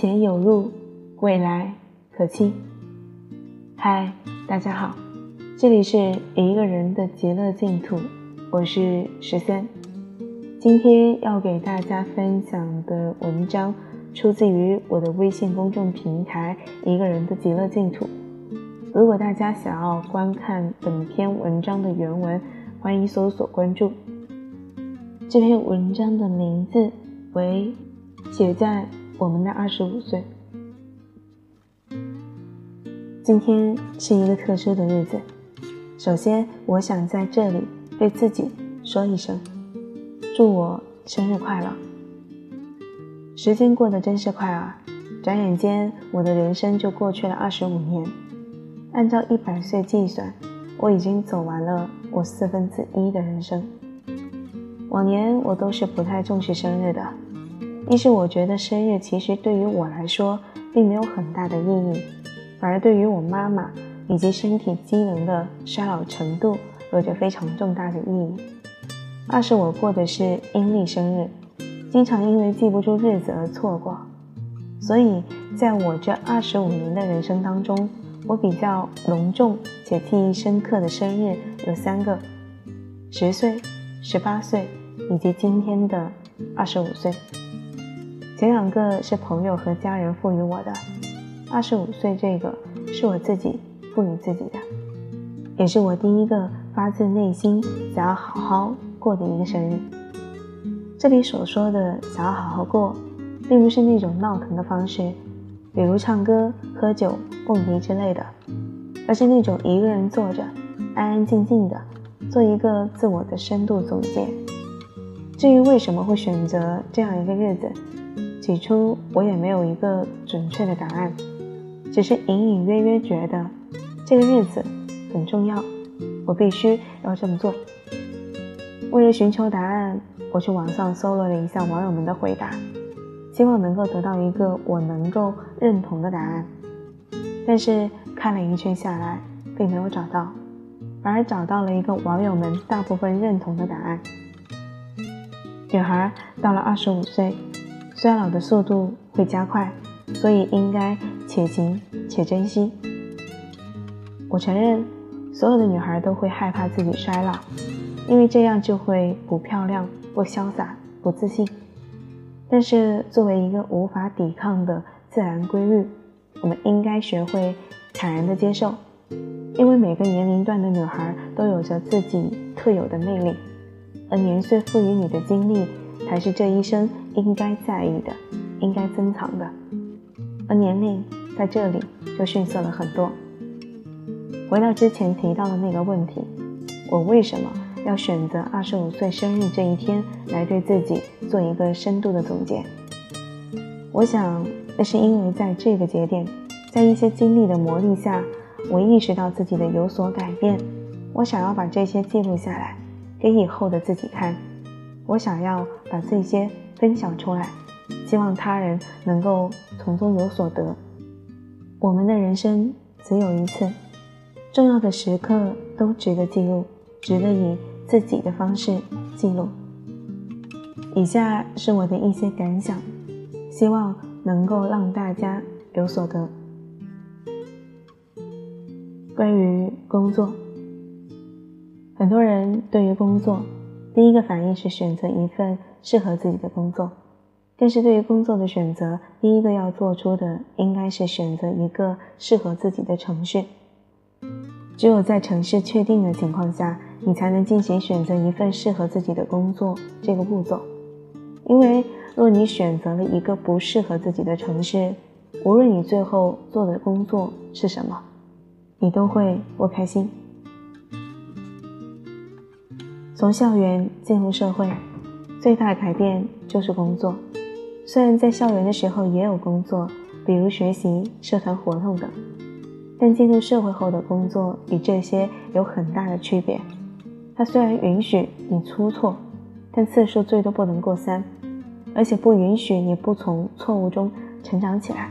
前有路，未来可期。嗨，大家好，这里是一个人的极乐净土，我是十三。今天要给大家分享的文章出自于我的微信公众平台“一个人的极乐净土”。如果大家想要观看本篇文章的原文，欢迎搜索关注。这篇文章的名字为《写在我们的二十五岁》。今天是一个特殊的日子，首先我想在这里对自己说一声，祝我生日快乐。时间过得真是快啊，转眼间我的人生就过去了二十五年。按照一百岁计算，我已经走完了我四分之一的人生。往年我都是不太重视生日的，一是我觉得生日其实对于我来说并没有很大的意义，反而对于我妈妈以及身体机能的衰老程度有着非常重大的意义。二是我过的是阴历生日，经常因为记不住日子而错过，所以在我这二十五年的人生当中，我比较隆重且记忆深刻的生日有三个：十岁、十八岁。以及今天的二十五岁，前两个是朋友和家人赋予我的，二十五岁这个是我自己赋予自己的，也是我第一个发自内心想要好好过的一个生日。这里所说的想要好好过，并不是那种闹腾的方式，比如唱歌、喝酒、蹦迪之类的，而是那种一个人坐着，安安静静的做一个自我的深度总结。至于为什么会选择这样一个日子，起初我也没有一个准确的答案，只是隐隐约约觉得这个日子很重要，我必须要这么做。为了寻求答案，我去网上搜罗了一下网友们的回答，希望能够得到一个我能够认同的答案。但是看了一圈下来，并没有找到，反而找到了一个网友们大部分认同的答案。女孩到了二十五岁，衰老的速度会加快，所以应该且行且珍惜。我承认，所有的女孩都会害怕自己衰老，因为这样就会不漂亮、不潇洒、不自信。但是，作为一个无法抵抗的自然规律，我们应该学会坦然的接受，因为每个年龄段的女孩都有着自己特有的魅力。而年岁赋予你的经历，才是这一生应该在意的，应该珍藏的。而年龄在这里就逊色了很多。回到之前提到的那个问题，我为什么要选择二十五岁生日这一天来对自己做一个深度的总结？我想，那是因为在这个节点，在一些经历的磨砺下，我意识到自己的有所改变，我想要把这些记录下来。给以后的自己看，我想要把这些分享出来，希望他人能够从中有所得。我们的人生只有一次，重要的时刻都值得记录，值得以自己的方式记录。以下是我的一些感想，希望能够让大家有所得。关于工作。很多人对于工作，第一个反应是选择一份适合自己的工作。但是对于工作的选择，第一个要做出的应该是选择一个适合自己的城市。只有在城市确定的情况下，你才能进行选择一份适合自己的工作这个步骤。因为若你选择了一个不适合自己的城市，无论你最后做的工作是什么，你都会不开心。从校园进入社会，最大的改变就是工作。虽然在校园的时候也有工作，比如学习、社团活动等，但进入社会后的工作与这些有很大的区别。它虽然允许你出错，但次数最多不能过三，而且不允许你不从错误中成长起来。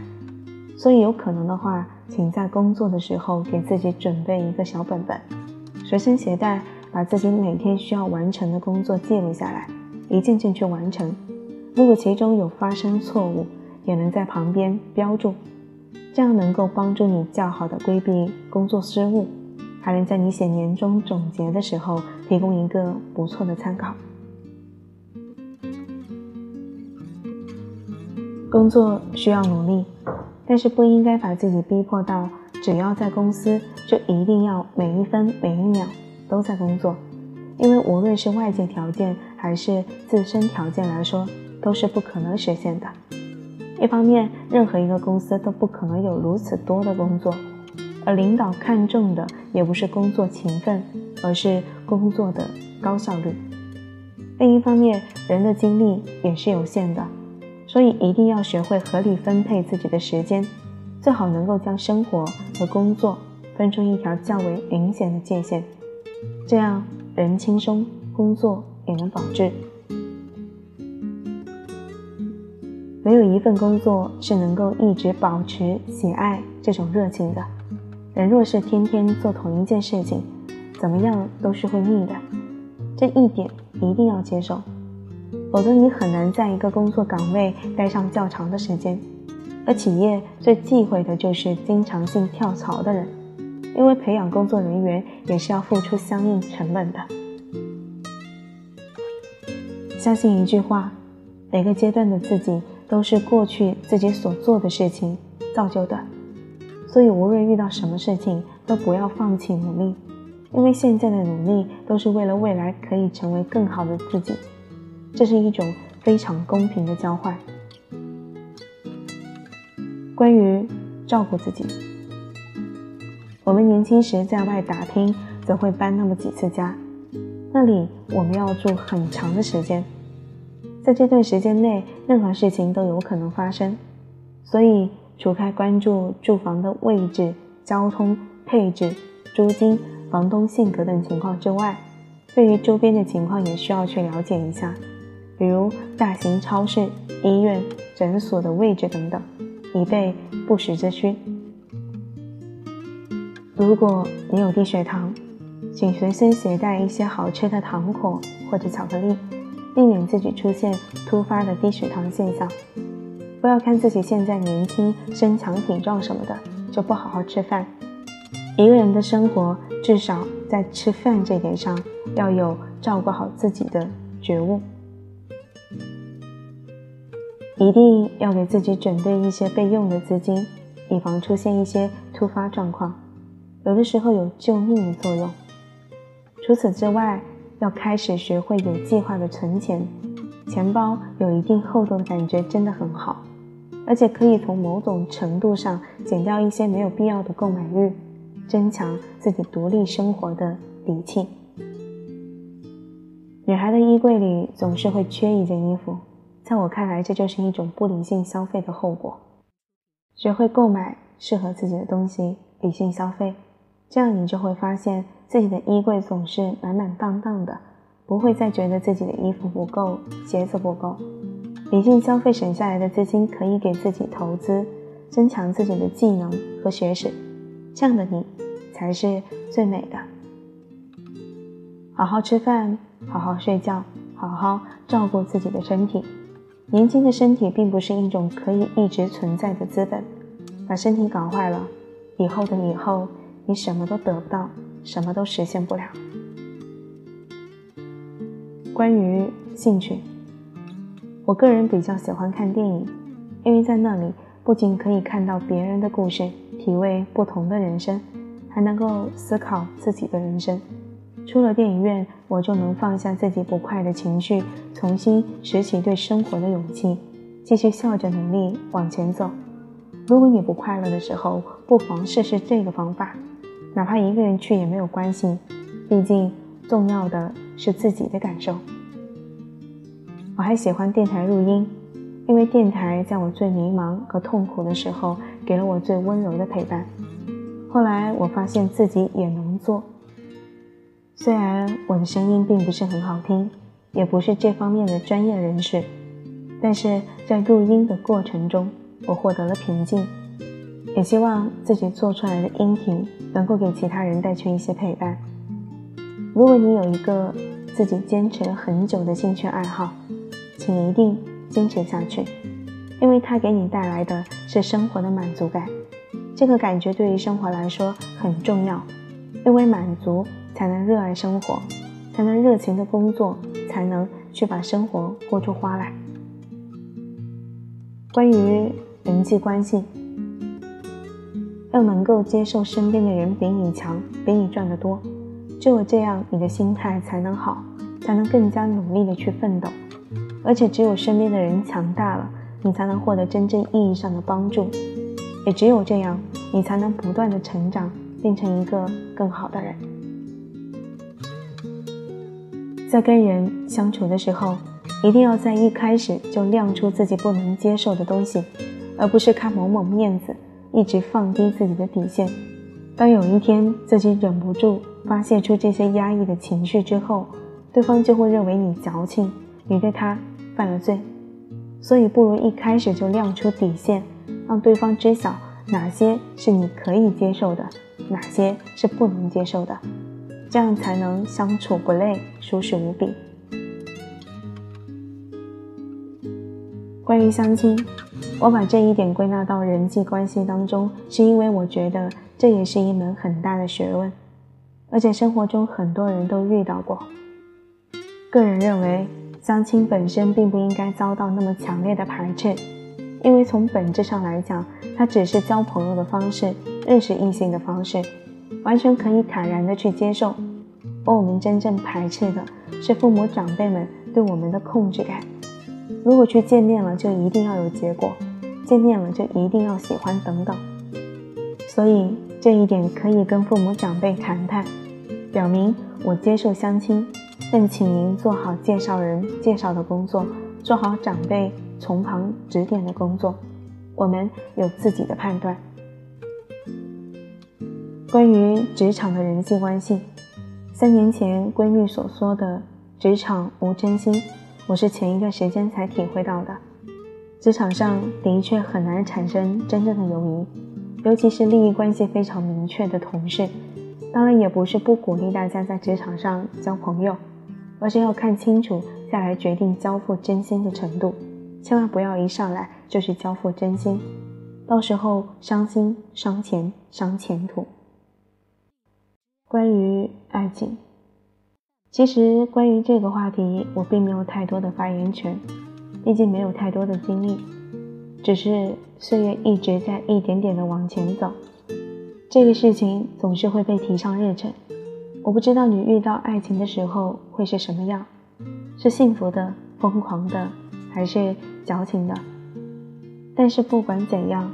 所以有可能的话，请在工作的时候给自己准备一个小本本，随身携带。把自己每天需要完成的工作记录下来，一件件去完成。如果其中有发生错误，也能在旁边标注，这样能够帮助你较好的规避工作失误，还能在你写年终总结的时候提供一个不错的参考。工作需要努力，但是不应该把自己逼迫到只要在公司就一定要每一分每一秒都在工作，因为无论是外界条件还是自身条件来说，都是不可能实现的。一方面，任何一个公司都不可能有如此多的工作，而领导看重的也不是工作勤奋，而是工作的高效率。另一方面，人的精力也是有限的。所以一定要学会合理分配自己的时间，最好能够将生活和工作分出一条较为明显的界限，这样人轻松，工作也能保质。没有一份工作是能够一直保持喜爱这种热情的。人若是天天做同一件事情，怎么样都是会腻的，这一点一定要接受。否则，你很难在一个工作岗位待上较长的时间。而企业最忌讳的就是经常性跳槽的人，因为培养工作人员也是要付出相应成本的。相信一句话：每个阶段的自己都是过去自己所做的事情造就的。所以，无论遇到什么事情，都不要放弃努力，因为现在的努力都是为了未来可以成为更好的自己。这是一种非常公平的交换。关于照顾自己，我们年轻时在外打拼，则会搬那么几次家，那里我们要住很长的时间，在这段时间内，任何事情都有可能发生，所以除开关注住房的位置、交通配置、租金、房东性格等情况之外，对于周边的情况也需要去了解一下。比如大型超市、医院、诊所的位置等等，以备不时之需。如果你有低血糖，请随身携带一些好吃的糖果或者巧克力，避免自己出现突发的低血糖现象。不要看自己现在年轻、身强体壮什么的，就不好好吃饭。一个人的生活，至少在吃饭这点上，要有照顾好自己的觉悟。一定要给自己准备一些备用的资金，以防出现一些突发状况，有的时候有救命的作用。除此之外，要开始学会有计划的存钱，钱包有一定厚度的感觉真的很好，而且可以从某种程度上减掉一些没有必要的购买欲，增强自己独立生活的底气。女孩的衣柜里总是会缺一件衣服。在我看来，这就是一种不理性消费的后果。学会购买适合自己的东西，理性消费，这样你就会发现自己的衣柜总是满满当当的，不会再觉得自己的衣服不够、鞋子不够。理性消费省下来的资金可以给自己投资，增强自己的技能和学识，这样的你才是最美的。好好吃饭，好好睡觉，好好照顾自己的身体。年轻的身体并不是一种可以一直存在的资本，把身体搞坏了，以后的以后，你什么都得不到，什么都实现不了。关于兴趣，我个人比较喜欢看电影，因为在那里不仅可以看到别人的故事，体味不同的人生，还能够思考自己的人生。出了电影院，我就能放下自己不快的情绪，重新拾起对生活的勇气，继续笑着努力往前走。如果你不快乐的时候，不妨试试这个方法，哪怕一个人去也没有关系，毕竟重要的是自己的感受。我还喜欢电台录音，因为电台在我最迷茫和痛苦的时候，给了我最温柔的陪伴。后来我发现自己也能做。虽然我的声音并不是很好听，也不是这方面的专业人士，但是在录音的过程中，我获得了平静，也希望自己做出来的音频能够给其他人带去一些陪伴。如果你有一个自己坚持了很久的兴趣爱好，请一定坚持下去，因为它给你带来的是生活的满足感。这个感觉对于生活来说很重要，因为满足才能热爱生活，才能热情的工作，才能去把生活过出花来。关于人际关系，要能够接受身边的人比你强，比你赚得多，只有这样，你的心态才能好，才能更加努力的去奋斗。而且，只有身边的人强大了，你才能获得真正意义上的帮助。也只有这样，你才能不断的成长，变成一个更好的人。在跟人相处的时候，一定要在一开始就亮出自己不能接受的东西，而不是看某某面子，一直放低自己的底线。当有一天自己忍不住发泄出这些压抑的情绪之后，对方就会认为你矫情，你对他犯了罪。所以不如一开始就亮出底线，让对方知晓哪些是你可以接受的，哪些是不能接受的，这样才能相处不累，舒适无比。关于相亲，我把这一点归纳到人际关系当中，是因为我觉得这也是一门很大的学问，而且生活中很多人都遇到过。个人认为，相亲本身并不应该遭到那么强烈的排斥，因为从本质上来讲，它只是交朋友的方式，认识异性的方式，完全可以坦然的去接受。而我们真正排斥的是父母长辈们对我们的控制感。如果去见面了，就一定要有结果；见面了就一定要喜欢等等。所以这一点可以跟父母长辈谈谈，表明我接受相亲，但请您做好介绍人介绍的工作，做好长辈从旁指点的工作。我们有自己的判断。关于职场的人际关系，三年前闺蜜所说的“职场无真心”。我是前一段时间才体会到的，职场上的确很难产生真正的友谊，尤其是利益关系非常明确的同事。当然，也不是不鼓励大家在职场上交朋友，而是要看清楚再来决定交付真心的程度，千万不要一上来就是交付真心，到时候伤心、伤钱、伤前途。关于爱情。其实关于这个话题，我并没有太多的发言权，毕竟没有太多的经历，只是岁月一直在一点点的往前走，这个事情总是会被提上日程。我不知道你遇到爱情的时候会是什么样，是幸福的、疯狂的，还是矫情的？但是不管怎样，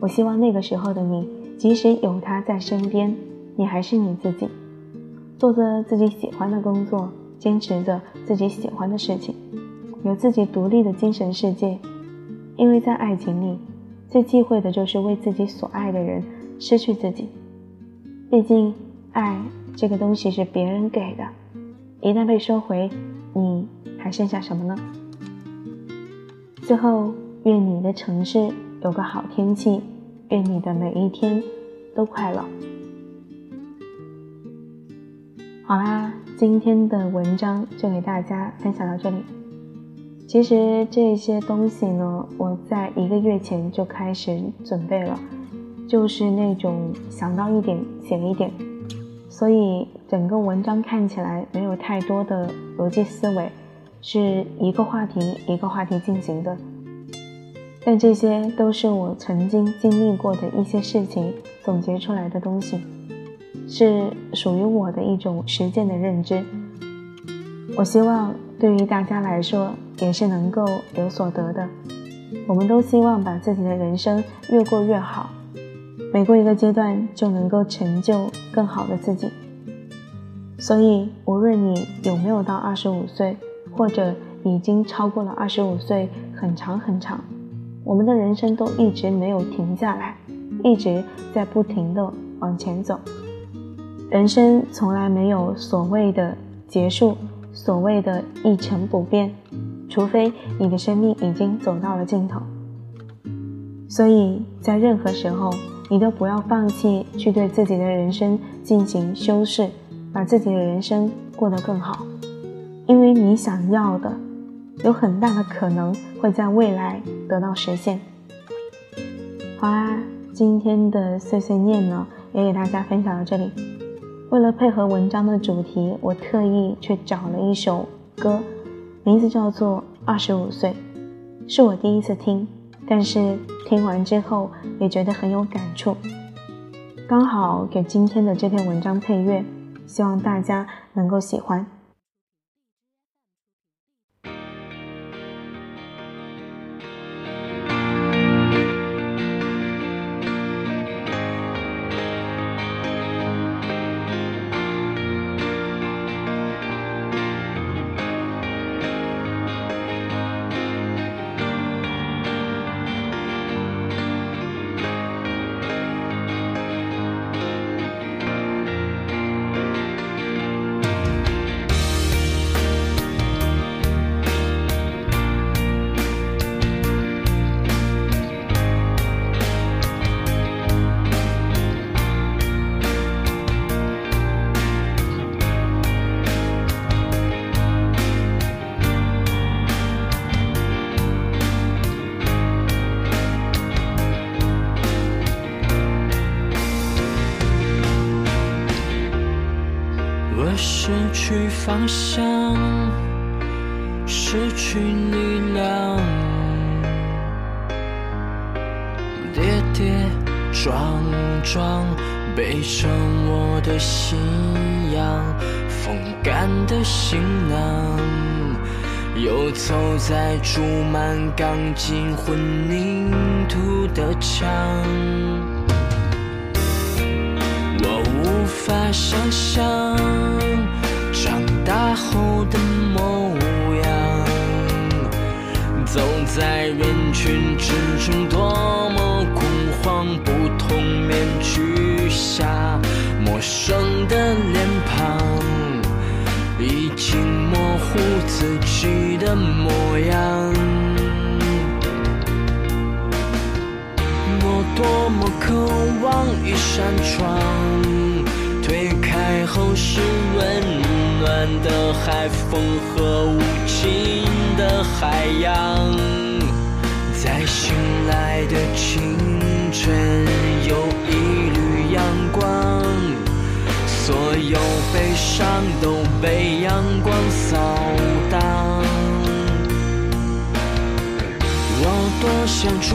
我希望那个时候的你，即使有他在身边，你还是你自己。做着自己喜欢的工作，坚持着自己喜欢的事情，有自己独立的精神世界。因为在爱情里，最忌讳的就是为自己所爱的人失去自己。毕竟，爱这个东西是别人给的，一旦被收回，你还剩下什么呢？最后，愿你的城市有个好天气，愿你的每一天都快乐。好啦，今天的文章就给大家分享到这里。其实这些东西呢，我在一个月前就开始准备了，就是那种想到一点写一点，所以整个文章看起来没有太多的逻辑思维，是一个话题一个话题进行的。但这些都是我曾经经历过的一些事情总结出来的东西。是属于我的一种实践的认知。我希望对于大家来说也是能够有所得的。我们都希望把自己的人生越过越好，每过一个阶段就能够成就更好的自己。所以，无论你有没有到二十五岁，或者已经超过了二十五岁很长很长，我们的人生都一直没有停下来，一直在不停的往前走。人生从来没有所谓的结束，所谓的一成不变，除非你的生命已经走到了尽头。所以在任何时候，你都不要放弃去对自己的人生进行修饰，把自己的人生过得更好。因为你想要的，有很大的可能会在未来得到实现。好啦，今天的碎碎念呢，也给大家分享到这里。为了配合文章的主题，我特意去找了一首歌，名字叫做《二十五岁》，是我第一次听，但是听完之后也觉得很有感触，刚好给今天的这篇文章配乐，希望大家能够喜欢。失去力量，跌跌撞撞，背上我的信仰，风干的行囊，游走在注满钢筋混凝土的墙，我无法想象。长大后的模样，走在人群之中，多么恐慌！不同面具下，陌生的脸庞，已经模糊自己的模样。我多么渴望一扇窗，推开后是温。暖的海风和新的海洋，在醒来的清晨有一缕阳光，所有悲伤都被阳光扫荡。我多想冲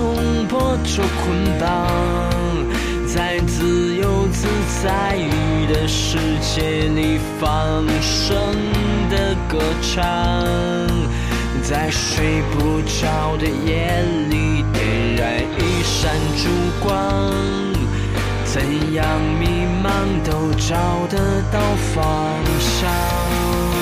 破这捆绑，在自由自在的世界里放声的歌唱，在睡不着的夜里点燃一扇烛光，怎样迷茫都找得到方向。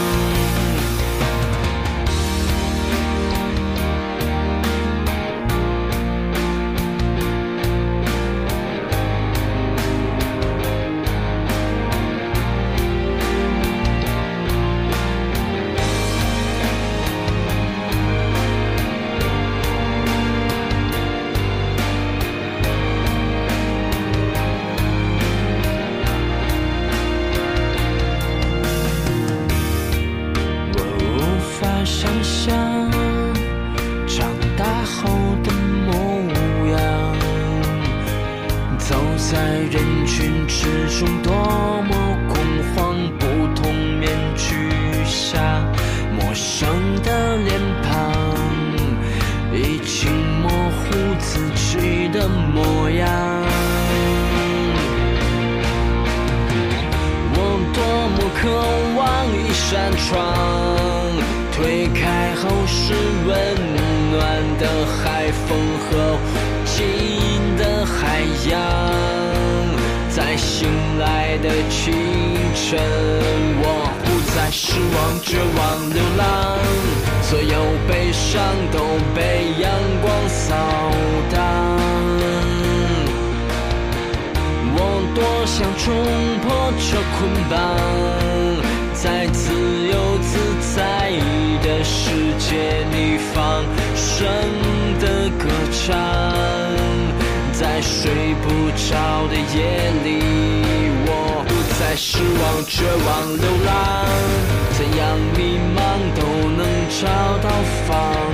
请模糊自己的模样。我多么渴望一扇窗，推开后是温暖的海风和无尽的海洋。在醒来的清晨，我不再失望、绝望、流浪，所有悲伤都被阳光扫荡。我多想冲破这捆绑。在自由自在的世界里放声的歌唱，在睡不着的夜里，我不再失望、绝望、流浪，怎样迷茫？找到方